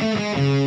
Welcome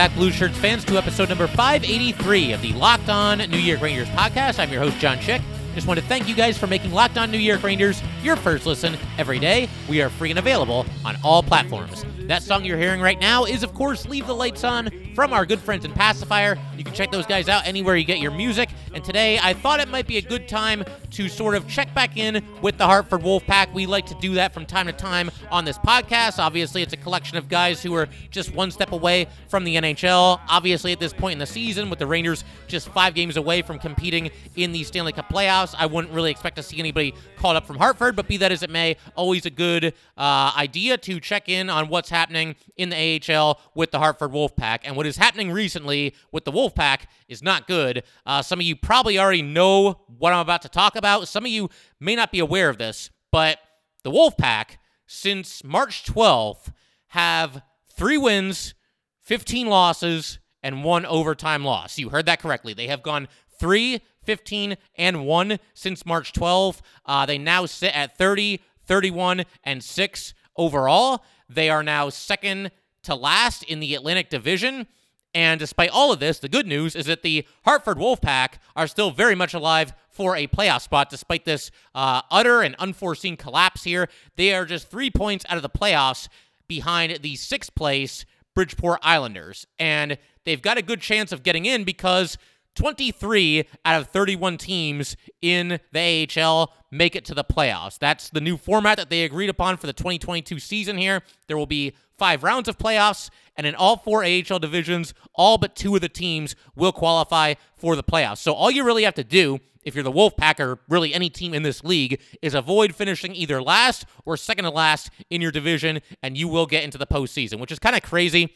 back, Blue Shirts fans, to episode number 583 of the Locked On New York Rangers podcast. I'm your host, John Chick. Just want to thank you guys for making Locked On New York Rangers your first listen every day. We are free and available on all platforms. That song you're hearing right now is, of course, Leave the Lights On from our good friends in Pacifier. You can check those guys out anywhere you get your music. And today, I thought it might be a good time to sort of check back in with the Hartford Wolfpack. We like to do that from time to time on this podcast. Obviously, it's a collection of guys who are just one step away from the NHL. Obviously, at this point in the season, with the Rangers just five games away from competing in the Stanley Cup playoffs, I wouldn't really expect to see anybody called up from Hartford, but be that as it may, always a good uh, idea to check in on what's happening in the AHL with the Hartford Wolfpack. And what is happening recently with the Wolfpack is not good. Uh, some of you probably already know what I'm about to talk about. Some of you may not be aware of this, but the Wolfpack, since March 12th, have three wins, 15 losses, and one overtime loss. You heard that correctly. They have gone 3, 15, and 1 since March 12th. Uh, they now sit at 30, 31, and 6 overall. They are now second to last in the Atlantic Division. And despite all of this, the good news is that the Hartford Wolfpack are still very much alive for a playoff spot despite this uh, utter and unforeseen collapse here. They are just three points out of the playoffs behind the sixth place Bridgeport Islanders. And they've got a good chance of getting in because 23 out of 31 teams in the AHL make it to the playoffs. That's the new format that they agreed upon for the 2022 season here. There will be five rounds of playoffs, and in all four AHL divisions, all but two of the teams will qualify for the playoffs. So all you really have to do if you're the Wolfpack or really any team in this league, is avoid finishing either last or second to last in your division, and you will get into the postseason, which is kind of crazy.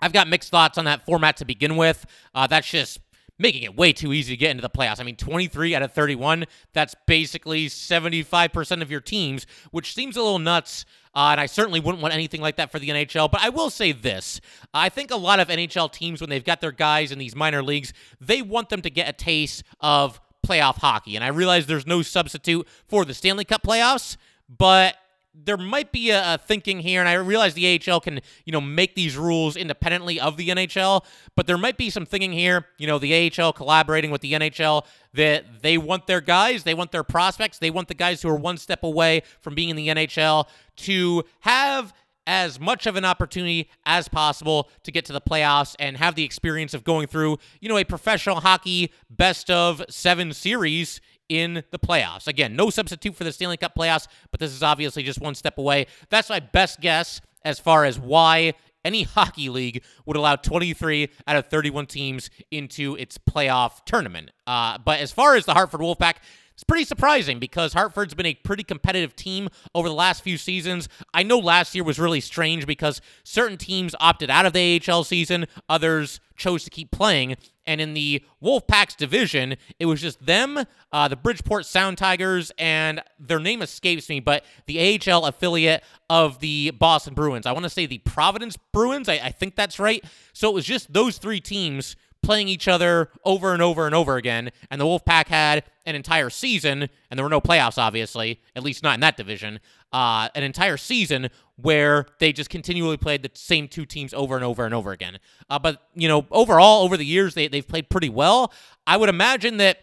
I've got mixed thoughts on that format to begin with. Uh, that's just making it way too easy to get into the playoffs. I mean, 23 out of 31, that's basically 75% of your teams, which seems a little nuts. Uh, and I certainly wouldn't want anything like that for the NHL. But I will say this I think a lot of NHL teams, when they've got their guys in these minor leagues, they want them to get a taste of playoff hockey. And I realize there's no substitute for the Stanley Cup playoffs, but there might be a, a, thinking here, and I realize the AHL can, you know, make these rules independently of the NHL, but there might be some thinking here, you know, the AHL collaborating with the NHL that they want their guys, they want their prospects, they want the guys who are one step away from being in the NHL to have as much of an opportunity as possible to get to the playoffs and have the experience of going through, you know, a professional hockey best of seven series in the playoffs. Again, no substitute for the Stanley Cup playoffs, but this is obviously just one step away. That's my best guess as far as why any hockey league would allow 23 out of 31 teams into its playoff tournament. Uh, but as far as the Hartford Wolfpack, it's pretty surprising because Hartford's been a pretty competitive team over the last few seasons. I know last year was really strange because certain teams opted out of the AHL season, others chose to keep playing. And in the Wolfpack's division, it was just them, uh, the Bridgeport Sound Tigers, and their name escapes me, but the AHL affiliate of the Boston Bruins. I want to say the Providence Bruins. I, I think that's right. So it was just those three teams playing each other over and over and over again. And the Wolfpack had an entire season, and there were no playoffs, obviously, at least not in that division, uh, an entire season where they just continually played the same two teams over and over and over again. Uh, but, you know, overall, over the years, they, they've played pretty well. I would imagine that,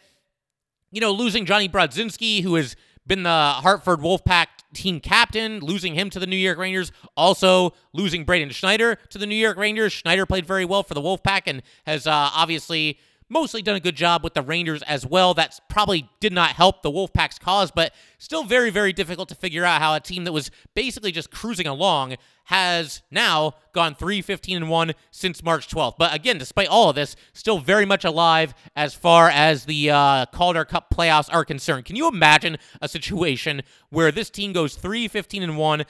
you know, losing Johnny Brodzinski, who has been the Hartford Wolfpack team captain, losing him to the New York Rangers. Also, losing Braden Schneider to the New York Rangers. Schneider played very well for the Wolfpack and has uh, obviously mostly done a good job with the Rangers as well. That probably did not help the Wolfpack's cause, but still very, very difficult to figure out how a team that was basically just cruising along has now gone 3 15 and 1 since March 12th. But again, despite all of this, still very much alive as far as the uh, Calder Cup playoffs are concerned. Can you imagine a situation where this team goes 3 15 and 1?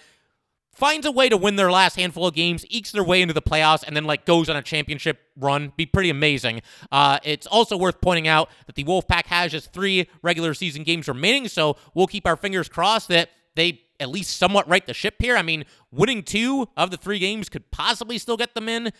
Finds a way to win their last handful of games, ekes their way into the playoffs, and then like goes on a championship run, be pretty amazing. Uh, it's also worth pointing out that the Wolfpack has just three regular season games remaining, so we'll keep our fingers crossed that they at least somewhat right the ship here. I mean, winning two of the three games could possibly still get them in.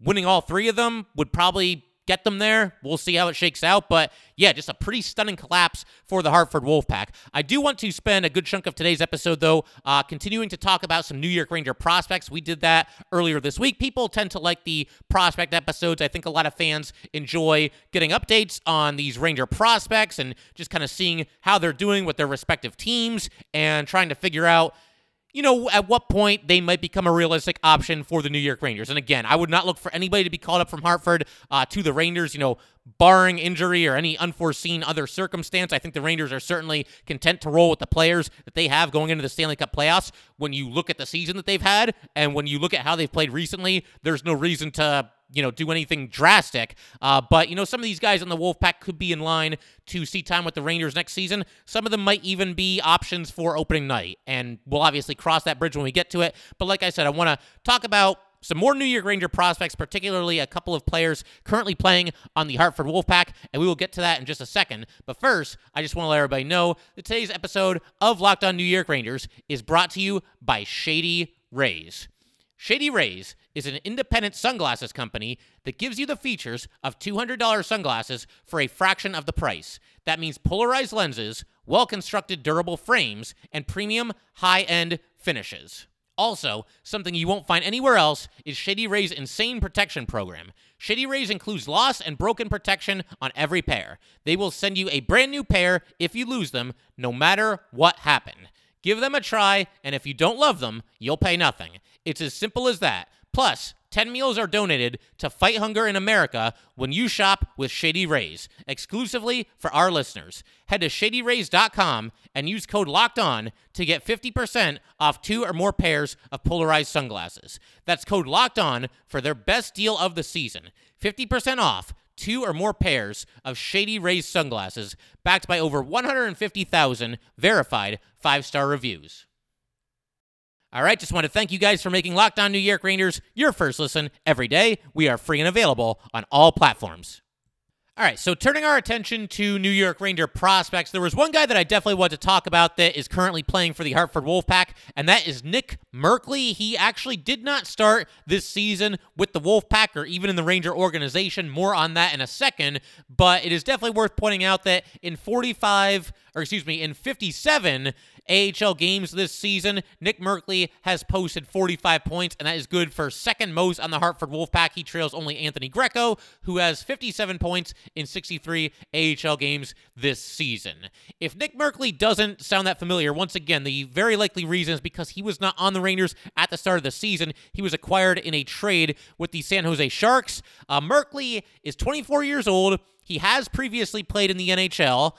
Winning all three of them would probably get them there. We'll see how it shakes out. But yeah, just a pretty stunning collapse for the Hartford Wolfpack. I do want to spend a good chunk of today's episode, though, uh, continuing to talk about some New York Ranger prospects. We did that earlier this week. People tend to like the prospect episodes. I think a lot of fans enjoy getting updates on these Ranger prospects and just kind of seeing how they're doing with their respective teams and trying to figure out you know, at what point they might become a realistic option for the New York Rangers. And again, I would not look for anybody to be called up from Hartford uh, to the Rangers, you know, barring injury or any unforeseen other circumstance. I think the Rangers are certainly content to roll with the players that they have going into the Stanley Cup playoffs. When you look at the season that they've had and when you look at how they've played recently, there's no reason to you know, do anything drastic. Uh, but, you know, some of these guys on the Wolfpack could be in line to see time with the Rangers next season. Some of them might even be options for opening night. And we'll obviously cross that bridge when we get to it. But like I said, I want to talk about some more New York Ranger prospects, particularly a couple of players currently playing on the Hartford Wolfpack, and we will get to that in just a second. But first, I just want to let everybody know that today's episode of Locked On New York Rangers is brought to you by Shady Rays. Shady Rays is an independent sunglasses company that gives you the features of $200 sunglasses for a fraction of the price. That means polarized lenses, well constructed durable frames, and premium high end finishes. Also, something you won't find anywhere else is Shady Rays' Insane Protection Program. Shady Rays includes loss and broken protection on every pair. They will send you a brand new pair if you lose them, no matter what happened. Give them a try, and if you don't love them, you'll pay nothing. It's as simple as that. Plus, 10 meals are donated to fight hunger in America when you shop with Shady Rays, exclusively for our listeners. Head to shadyrays.com and use code LOCKED ON to get 50% off two or more pairs of polarized sunglasses. That's code LOCKED ON for their best deal of the season. 50% off two or more pairs of Shady Rays sunglasses backed by over 150,000 verified five-star reviews. All right, just want to thank you guys for making Locked On New York Rangers your first listen every day. We are free and available on all platforms. All right, so turning our attention to New York Ranger prospects, there was one guy that I definitely want to talk about that is currently playing for the Hartford Wolfpack, and that is Nick Merkley. He actually did not start this season with the Wolfpack or even in the Ranger organization. More on that in a second, but it is definitely worth pointing out that in 45, or excuse me, in 57, AHL games this season. Nick Merkley has posted 45 points, and that is good for second most on the Hartford Wolfpack. He trails only Anthony Greco, who has 57 points in 63 AHL games this season. If Nick Merkley doesn't sound that familiar, once again, the very likely reason is because he was not on the Rangers at the start of the season. He was acquired in a trade with the San Jose Sharks. Uh, Merkley is 24 years old. He has previously played in the NHL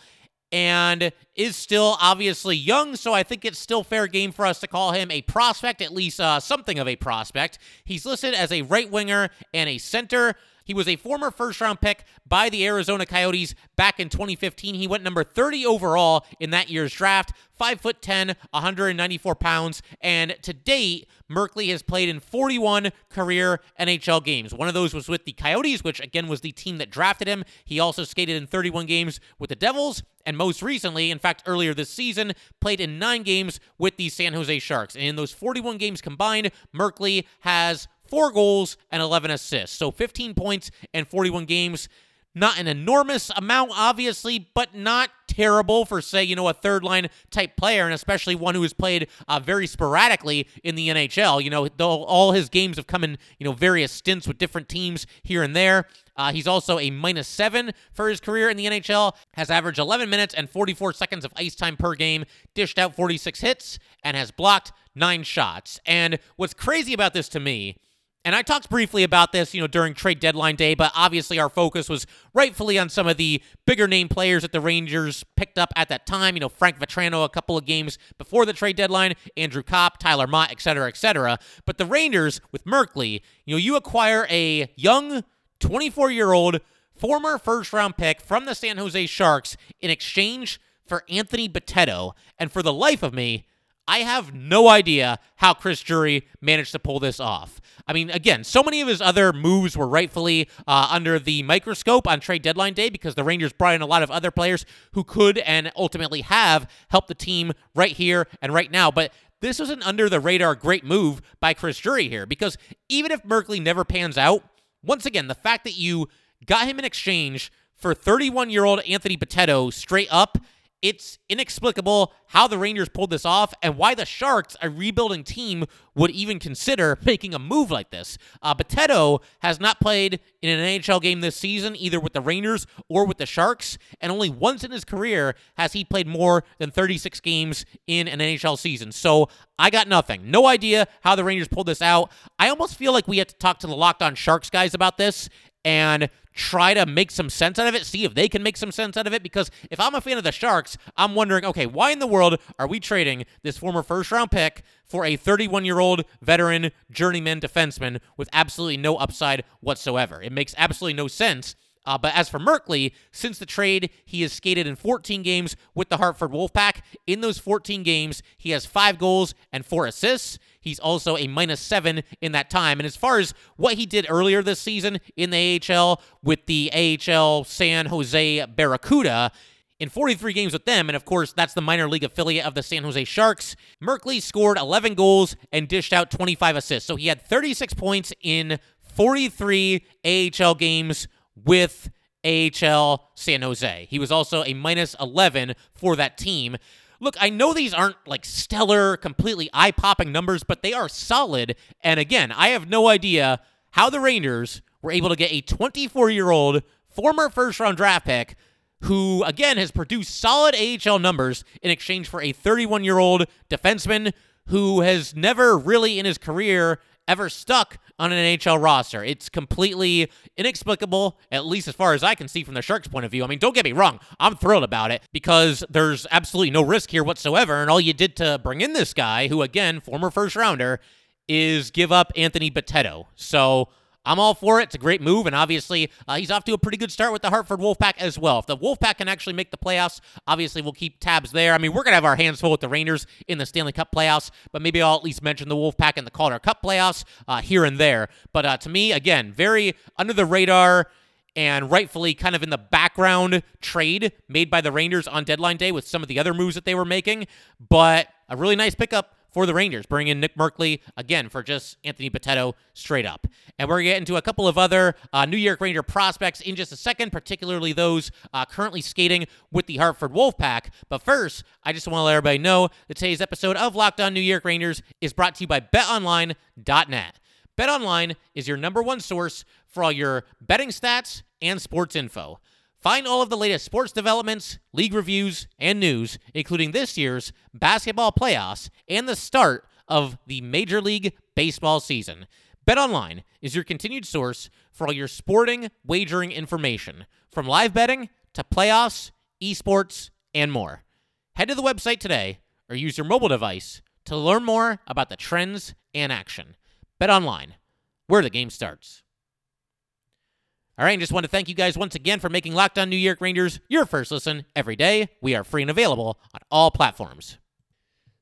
and is still obviously young, so I think it's still fair game for us to call him a prospect, at least uh, something of a prospect. He's listed as a right winger and a center. He was a former first round pick by the Arizona Coyotes back in 2015. He went number 30 overall in that year's draft, 5 foot 10, 194 pounds, and to date, Merkley has played in 41 career NHL games. One of those was with the Coyotes, which again was the team that drafted him. He also skated in 31 games with the Devils, and most recently, in fact, earlier this season, played in nine games with the San Jose Sharks. And in those 41 games combined, Merkley has four goals and 11 assists. So 15 points and 41 games. Not an enormous amount, obviously, but not terrible for, say, you know, a third line type player, and especially one who has played uh, very sporadically in the NHL. You know, though all his games have come in, you know, various stints with different teams here and there. Uh, he's also a minus seven for his career in the NHL, has averaged 11 minutes and 44 seconds of ice time per game, dished out 46 hits, and has blocked nine shots. And what's crazy about this to me and I talked briefly about this, you know, during trade deadline day, but obviously our focus was rightfully on some of the bigger name players that the Rangers picked up at that time. You know, Frank Vatrano a couple of games before the trade deadline, Andrew Copp, Tyler Motte, et cetera, et cetera. But the Rangers with Merkley, you know, you acquire a young 24 year old former first round pick from the San Jose Sharks in exchange for Anthony Bitetto. And for the life of me, I have no idea how Chris Drury managed to pull this off. I mean, again, so many of his other moves were rightfully uh, under the microscope on trade deadline day because the Rangers brought in a lot of other players who could and ultimately have helped the team right here and right now. But this was an under the radar great move by Chris Drury here because even if Merkley never pans out, once again, the fact that you got him in exchange for 31 year old Anthony Bitetto straight up it's inexplicable how the Rangers pulled this off and why the Sharks, a rebuilding team, would even consider making a move like this. Uh, Bitetto has not played in an NHL game this season, either with the Rangers or with the Sharks, and only once in his career has he played more than 36 games in an NHL season. So I got nothing. No idea how the Rangers pulled this out. I almost feel like we had to talk to the Locked On Sharks guys about this and try to make some sense out of it, see if they can make some sense out of it. Because if I'm a fan of the Sharks, I'm wondering, okay, why in the world are we trading this former first round pick for a 31 year old veteran journeyman defenseman with absolutely no upside whatsoever? It makes absolutely no sense. Uh, but as for Merkley, since the trade, he has skated in 14 games with the Hartford Wolfpack. In those 14 games, he has five goals and four assists. He's also a minus seven in that time. And as far as what he did earlier this season in the AHL with the AHL San Jose Barracuda, in 43 games with them, and of course, that's the minor league affiliate of the San Jose Sharks. Merkley scored 11 goals and dished out 25 assists. So he had 36 points in 43 AHL games with AHL San Jose. He was also a minus 11 for that team. Look, I know these aren't like stellar, completely eye popping numbers, but they are solid. And again, I have no idea how the Rangers were able to get a 24 year old former first round draft pick who, again, has produced solid AHL numbers in exchange for a 31 year old defenseman who has never really in his career ever stuck on an NHL roster. It's completely inexplicable, at least as far as I can see from the Sharks' point of view. I mean, don't get me wrong, I'm thrilled about it because there's absolutely no risk here whatsoever. And all you did to bring in this guy, who, again, former first rounder, is give up Anthony Bitetto. So I'm all for it. It's a great move, and obviously uh, he's off to a pretty good start with the Hartford Wolfpack as well. If the Wolfpack can actually make the playoffs, obviously we'll keep tabs there. I mean, we're gonna have our hands full with the Rangers in the Stanley Cup playoffs, but maybe I'll at least mention the Wolfpack in the Calder Cup playoffs uh, here and there. But uh, to me, again, very under the radar and rightfully kind of in the background trade made by the Rangers on deadline day with some of the other moves that they were making, but a really nice pickup for the Rangers. Bring in Nick Merkley again for just Anthony Bitetto straight up. And we're going to get into a couple of other uh, New York Ranger prospects in just a second, particularly those uh, currently skating with the Hartford Wolfpack. But first, I just want to let everybody know that today's episode of Locked On New York Rangers is brought to you by BetOnline.net. BetOnline is your number one source for all your betting stats and sports info. Find all of the latest sports developments, league reviews, and news, including this year's basketball playoffs and the start of the Major League Baseball season. BetOnline is your continued source for all your sporting wagering information, from live betting to playoffs, esports, and more. Head to the website today or use your mobile device to learn more about the trends and action. BetOnline, where the game starts. All right, and just want to thank you guys once again for making Locked On New York Rangers your first listen every day. We are free and available on all platforms.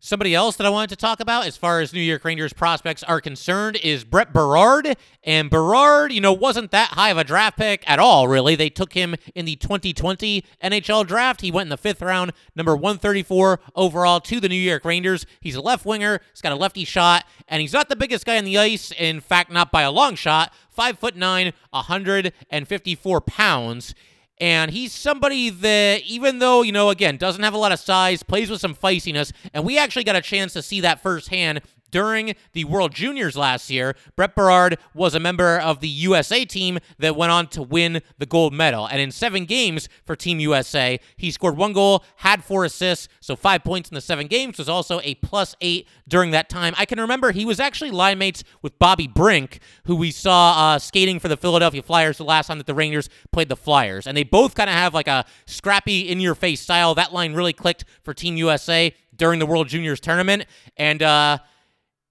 Somebody else that I wanted to talk about as far as New York Rangers prospects are concerned is Brett Berard. And Berard, you know, wasn't that high of a draft pick at all, really. They took him in the 2020 NHL draft. He went in the fifth round, number 134 overall to the New York Rangers. He's a left winger, he's got a lefty shot, and he's not the biggest guy on the ice. In fact, not by a long shot. Five foot nine, 154 pounds. And he's somebody that, even though, you know, again, doesn't have a lot of size, plays with some feistiness, and we actually got a chance to see that firsthand during the World Juniors last year, Brett Berard was a member of the USA team that went on to win the gold medal. And in seven games for Team USA, he scored one goal, had four assists, so five points in the seven games, was also a plus eight during that time. I can remember he was actually line mates with Bobby Brink, who we saw uh, skating for the Philadelphia Flyers the last time that the Rangers played the Flyers. And they both kind of have like a scrappy, in your face style. That line really clicked for Team USA during the World Juniors tournament. And, uh,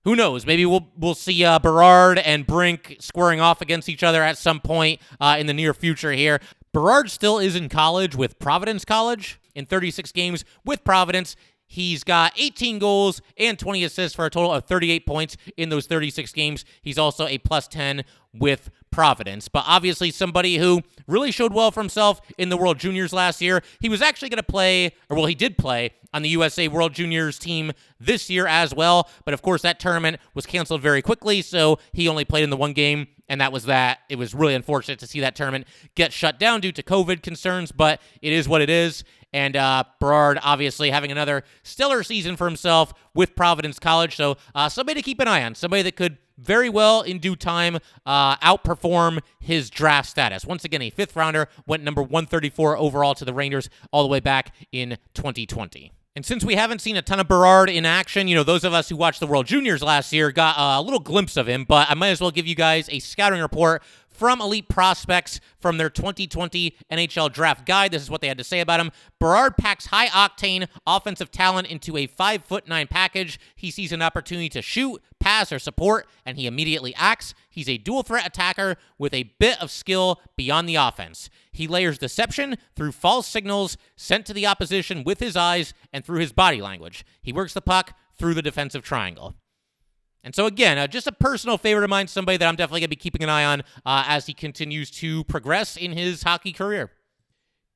who knows? Maybe we'll we'll see uh, Berard and Brink squaring off against each other at some point uh, in the near future here. Berard still is in college with Providence College in 36 games with Providence. He's got 18 goals and 20 assists for a total of 38 points in those 36 games. He's also a plus 10 with Providence, but obviously somebody who really showed well for himself in the World Juniors last year. He was actually going to play, or well, he did play on the USA World Juniors team this year as well, but of course that tournament was canceled very quickly, so he only played in the one game, and that was that. It was really unfortunate to see that tournament get shut down due to COVID concerns, but it is what it is. And uh, Berard obviously having another stellar season for himself with Providence College. So uh, somebody to keep an eye on, somebody that could very well in due time uh, outperform his draft status. Once again, a fifth rounder went number 134 overall to the Rangers all the way back in 2020. And since we haven't seen a ton of Berard in action, you know, those of us who watched the World Juniors last year got a little glimpse of him, but I might as well give you guys a scouting report from elite prospects from their 2020 NHL draft guide. This is what they had to say about him. Berard packs high octane offensive talent into a five foot nine package. He sees an opportunity to shoot, pass, or support, and he immediately acts. He's a dual threat attacker with a bit of skill beyond the offense. He layers deception through false signals sent to the opposition with his eyes and through his body language. He works the puck through the defensive triangle. And so, again, uh, just a personal favorite of mine, somebody that I'm definitely going to be keeping an eye on uh, as he continues to progress in his hockey career.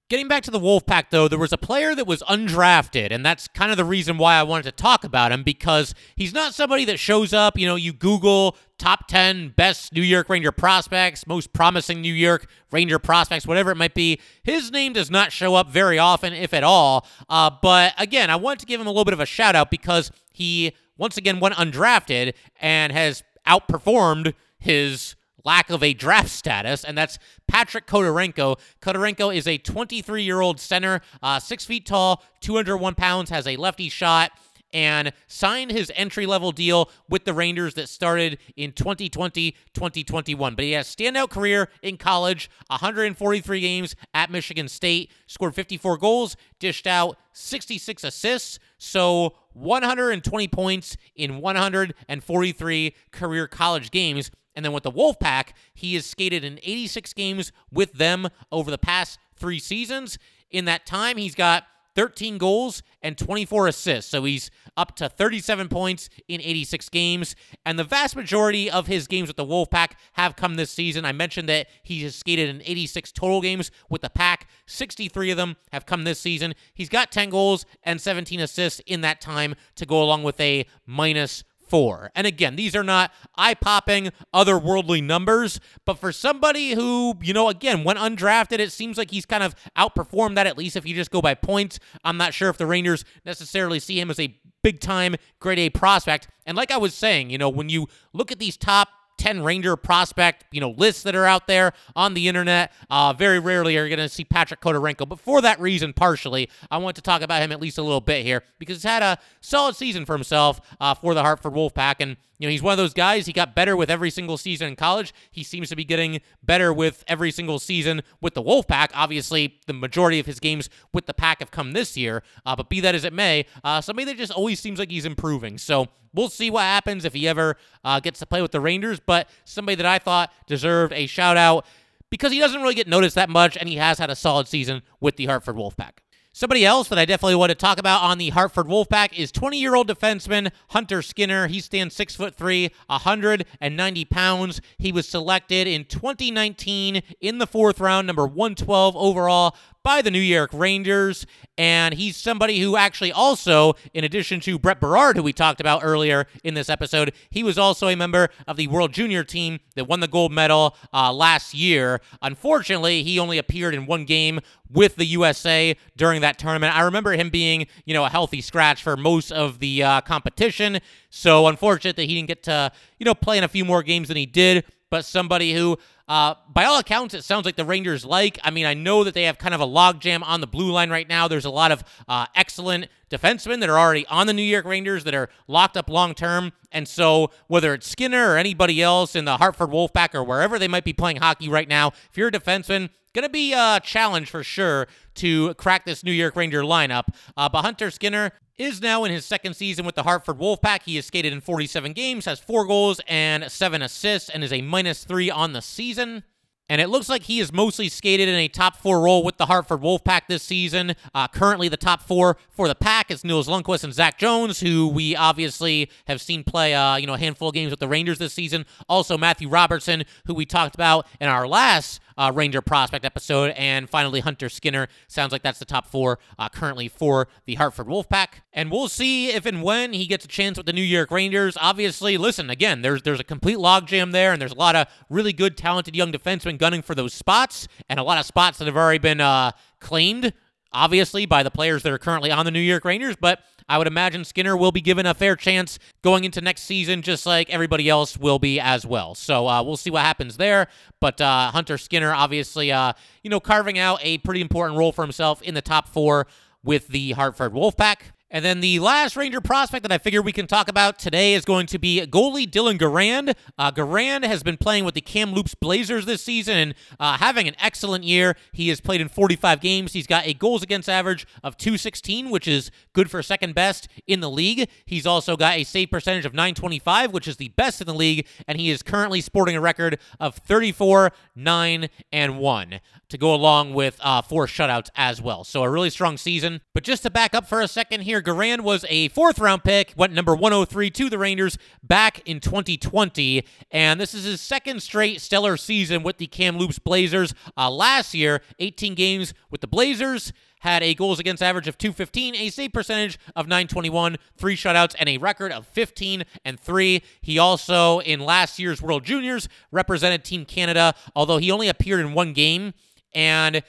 Getting back to the Wolfpack, though, there was a player that was undrafted, and that's kind of the reason why I wanted to talk about him because he's not somebody that shows up. You know, you Google top 10 best New York Ranger prospects, most promising New York Ranger prospects, whatever it might be. His name does not show up very often, if at all. Uh, but again, I wanted to give him a little bit of a shout out because he once again went undrafted and has outperformed his lack of a draft status, and that's Patrick Khodorenko. Khodorenko is a 23 year old center, uh, six feet tall, 201 pounds, has a lefty shot and signed his entry level deal with the Rangers that started in 2020 2021. But he has a standout career in college 143 games at Michigan State, scored 54 goals, dished out 66 assists. So 120 points in 143 career college games. And then with the Wolfpack, he has skated in 86 games with them over the past three seasons. In that time, he's got 13 goals and 24 assists. So he's up to 37 points in 86 games. And the vast majority of his games with the Wolfpack have come this season. I mentioned that he has skated in 86 total games with the Pack. 63 of them have come this season. He's got 10 goals and 17 assists in that time to go along with a minus four. And again, these are not eye popping, otherworldly numbers, but for somebody who, you know, again, went undrafted, it seems like he's kind of outperformed that, at least if you just go by points. I'm not sure if the Rangers necessarily see him as a big time grade A prospect. And like I was saying, you know, when you look at these top 10 Ranger prospect, you know, lists that are out there on the internet. Uh, very rarely are you going to see Patrick Khodorenko. But for that reason, partially, I want to talk about him at least a little bit here because he's had a solid season for himself uh, for the Hartford Wolfpack. And you know, he's one of those guys, he got better with every single season in college. He seems to be getting better with every single season with the Wolfpack. Obviously, the majority of his games with the Pack have come this year, uh, but be that as it may, uh, somebody that just always seems like he's improving. So we'll see what happens if he ever uh, gets to play with the Rangers, but somebody that I thought deserved a shout out because he doesn't really get noticed that much, and he has had a solid season with the Hartford Wolfpack. Somebody else that I definitely want to talk about on the Hartford Wolfpack is 20-year-old defenseman Hunter Skinner. He stands six foot three, 190 pounds. He was selected in 2019 in the fourth round, number 112 overall by the New York Rangers. And he's somebody who actually also, in addition to Brett Berard, who we talked about earlier in this episode, he was also a member of the World Junior team that won the gold medal uh, last year. Unfortunately, he only appeared in one game with the USA during that tournament. I remember him being, you know, a healthy scratch for most of the uh, competition. So unfortunate that he didn't get to, you know, play in a few more games than he did. But somebody who uh, by all accounts, it sounds like the Rangers like. I mean, I know that they have kind of a logjam on the blue line right now. There's a lot of uh, excellent defensemen that are already on the New York Rangers that are locked up long term. And so, whether it's Skinner or anybody else in the Hartford Wolfpack or wherever they might be playing hockey right now, if you're a defenseman, to be a challenge for sure to crack this New York Ranger lineup. Uh, but Hunter Skinner, is now in his second season with the Hartford Wolfpack. He has skated in 47 games, has four goals and seven assists, and is a minus three on the season. And it looks like he is mostly skated in a top four role with the Hartford Wolfpack this season. Uh, currently, the top four for the pack is Nils Lundkvist and Zach Jones, who we obviously have seen play, uh, you know, a handful of games with the Rangers this season. Also, Matthew Robertson, who we talked about in our last uh, Ranger prospect episode. And finally, Hunter Skinner. Sounds like that's the top four uh, currently for the Hartford Wolfpack. And we'll see if and when he gets a chance with the New York Rangers. Obviously, listen, again, there's there's a complete logjam there, and there's a lot of really good, talented young defensemen gunning for those spots, and a lot of spots that have already been uh, claimed, obviously, by the players that are currently on the New York Rangers. But I would imagine Skinner will be given a fair chance going into next season, just like everybody else will be as well. So uh, we'll see what happens there. But uh, Hunter Skinner, obviously, uh, you know, carving out a pretty important role for himself in the top four with the Hartford Wolfpack. And then the last Ranger prospect that I figure we can talk about today is going to be goalie Dylan Garand. Uh, Garand has been playing with the Kamloops Blazers this season and uh, having an excellent year. He has played in 45 games. He's got a goals against average of 216, which is good for second best in the league. He's also got a save percentage of 925, which is the best in the league, and he is currently sporting a record of 34, 9, and 1 to go along with uh, four shutouts as well. So a really strong season. But just to back up for a second here, Garand was a fourth round pick, went number 103 to the Rangers back in 2020. And this is his second straight stellar season with the Kamloops Blazers. Uh, last year, 18 games with the Blazers had a goals against average of 215, a save percentage of 921, three shutouts, and a record of 15 and 3. He also, in last year's World Juniors, represented Team Canada, although he only appeared in one game and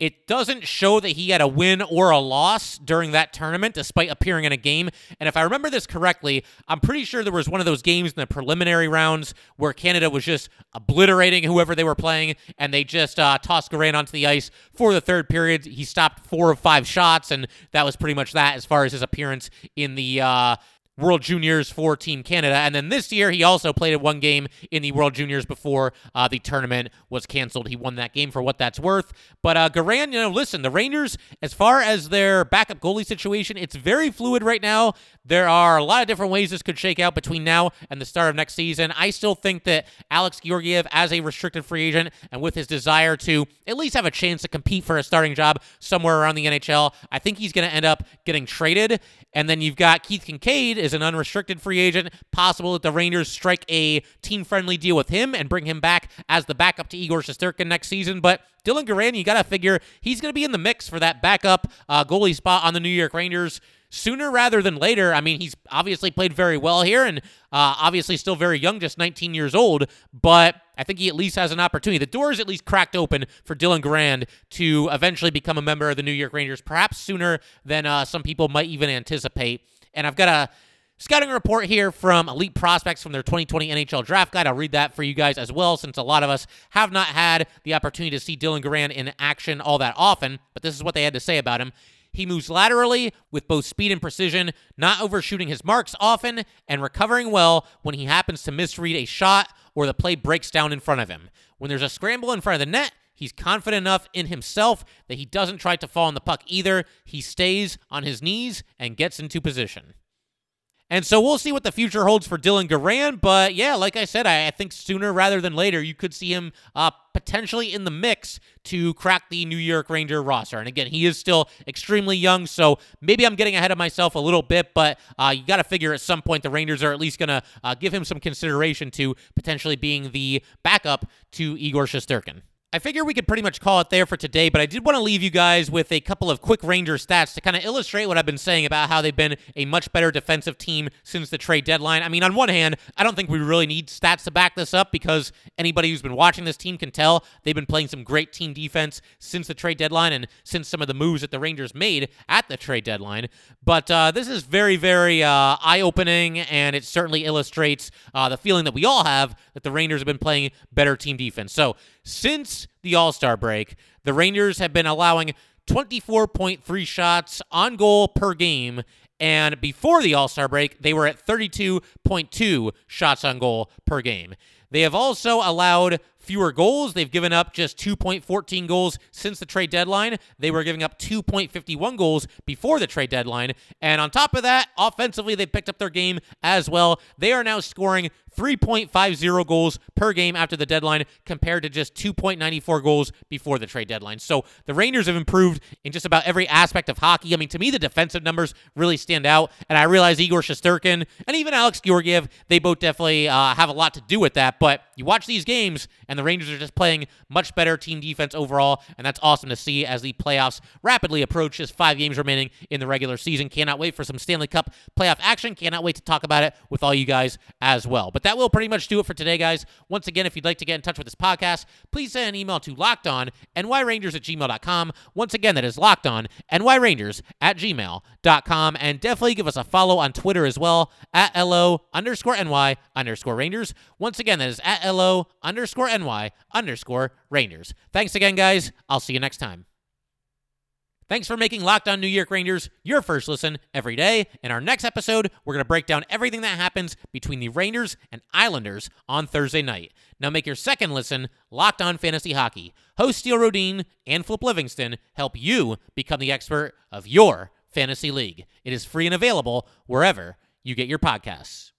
it doesn't show that he had a win or a loss during that tournament, despite appearing in a game. And if I remember this correctly, I'm pretty sure there was one of those games in the preliminary rounds where Canada was just obliterating whoever they were playing, and they just uh, tossed Garand onto the ice for the third period. He stopped four of five shots, and that was pretty much that as far as his appearance in the uh, World Juniors for Team Canada. And then this year, he also played one game in the World Juniors before uh, the tournament was canceled. He won that game for what that's worth. But uh, Garand, you know, listen, the Rangers, as far as their backup goalie situation, it's very fluid right now. There are a lot of different ways this could shake out between now and the start of next season. I still think that Alex Georgiev, as a restricted free agent, and with his desire to at least have a chance to compete for a starting job somewhere around the NHL, I think he's going to end up getting traded. And then you've got Keith Kinkaid as an unrestricted free agent. Possible that the Rangers strike a team friendly deal with him and bring him back as the backup to Igor Shesterkin next season. But Dylan Garand, you got to figure he's going to be in the mix for that backup uh, goalie spot on the New York Rangers sooner rather than later. I mean, he's obviously played very well here and uh, obviously still very young, just 19 years old, but I think he at least has an opportunity. The door is at least cracked open for Dylan Garand to eventually become a member of the New York Rangers, perhaps sooner than uh, some people might even anticipate. And I've got a scouting report here from Elite Prospects from their 2020 NHL Draft Guide. I'll read that for you guys as well, since a lot of us have not had the opportunity to see Dylan Garand in action all that often. But this is what they had to say about him. He moves laterally with both speed and precision, not overshooting his marks often, and recovering well when he happens to misread a shot or the play breaks down in front of him. When there's a scramble in front of the net, He's confident enough in himself that he doesn't try to fall on the puck either. He stays on his knees and gets into position. And so we'll see what the future holds for Dylan Garand. But yeah, like I said, I, I think sooner rather than later, you could see him uh, potentially in the mix to crack the New York Ranger roster. And again, he is still extremely young, so maybe I'm getting ahead of myself a little bit, but uh, you got to figure at some point the Rangers are at least going to uh, give him some consideration to potentially being the backup to Igor Shesterkin. I figure we could pretty much call it there for today, but I did want to leave you guys with a couple of quick Ranger stats to kind of illustrate what I've been saying about how they've been a much better defensive team since the trade deadline. I mean, on one hand, I don't think we really need stats to back this up because anybody who's been watching this team can tell they've been playing some great team defense since the trade deadline and since some of the moves that the Rangers made at the trade deadline. But uh, this is very, very uh, eye opening, and it certainly illustrates uh, the feeling that we all have that the Rangers have been playing better team defense. So, since the All Star break, the Rangers have been allowing 24.3 shots on goal per game. And before the All Star break, they were at 32.2 shots on goal per game. They have also allowed fewer goals. They've given up just 2.14 goals since the trade deadline. They were giving up 2.51 goals before the trade deadline. And on top of that, offensively, they picked up their game as well. They are now scoring 3.50 goals per game after the deadline compared to just 2.94 goals before the trade deadline. So the Rangers have improved in just about every aspect of hockey. I mean, to me, the defensive numbers really stand out. And I realize Igor Shesterkin and even Alex Georgiev, they both definitely uh, have a lot to do with that. But you watch these games, and the Rangers are just playing much better team defense overall. And that's awesome to see as the playoffs rapidly approach. Just five games remaining in the regular season. Cannot wait for some Stanley Cup playoff action. Cannot wait to talk about it with all you guys as well. But that will pretty much do it for today, guys. Once again, if you'd like to get in touch with this podcast, please send an email to lockedon nyrangers at gmail.com. Once again, that is lockedon nyrangers at gmail.com. And definitely give us a follow on Twitter as well at LO underscore NY underscore Rangers. Once again, that is at LO underscore NY underscore Rangers. Thanks again, guys. I'll see you next time. Thanks for making Locked On New York Rangers your first listen every day. In our next episode, we're going to break down everything that happens between the Rangers and Islanders on Thursday night. Now make your second listen Locked On Fantasy Hockey. Host Steele Rodine and Flip Livingston help you become the expert of your fantasy league. It is free and available wherever you get your podcasts.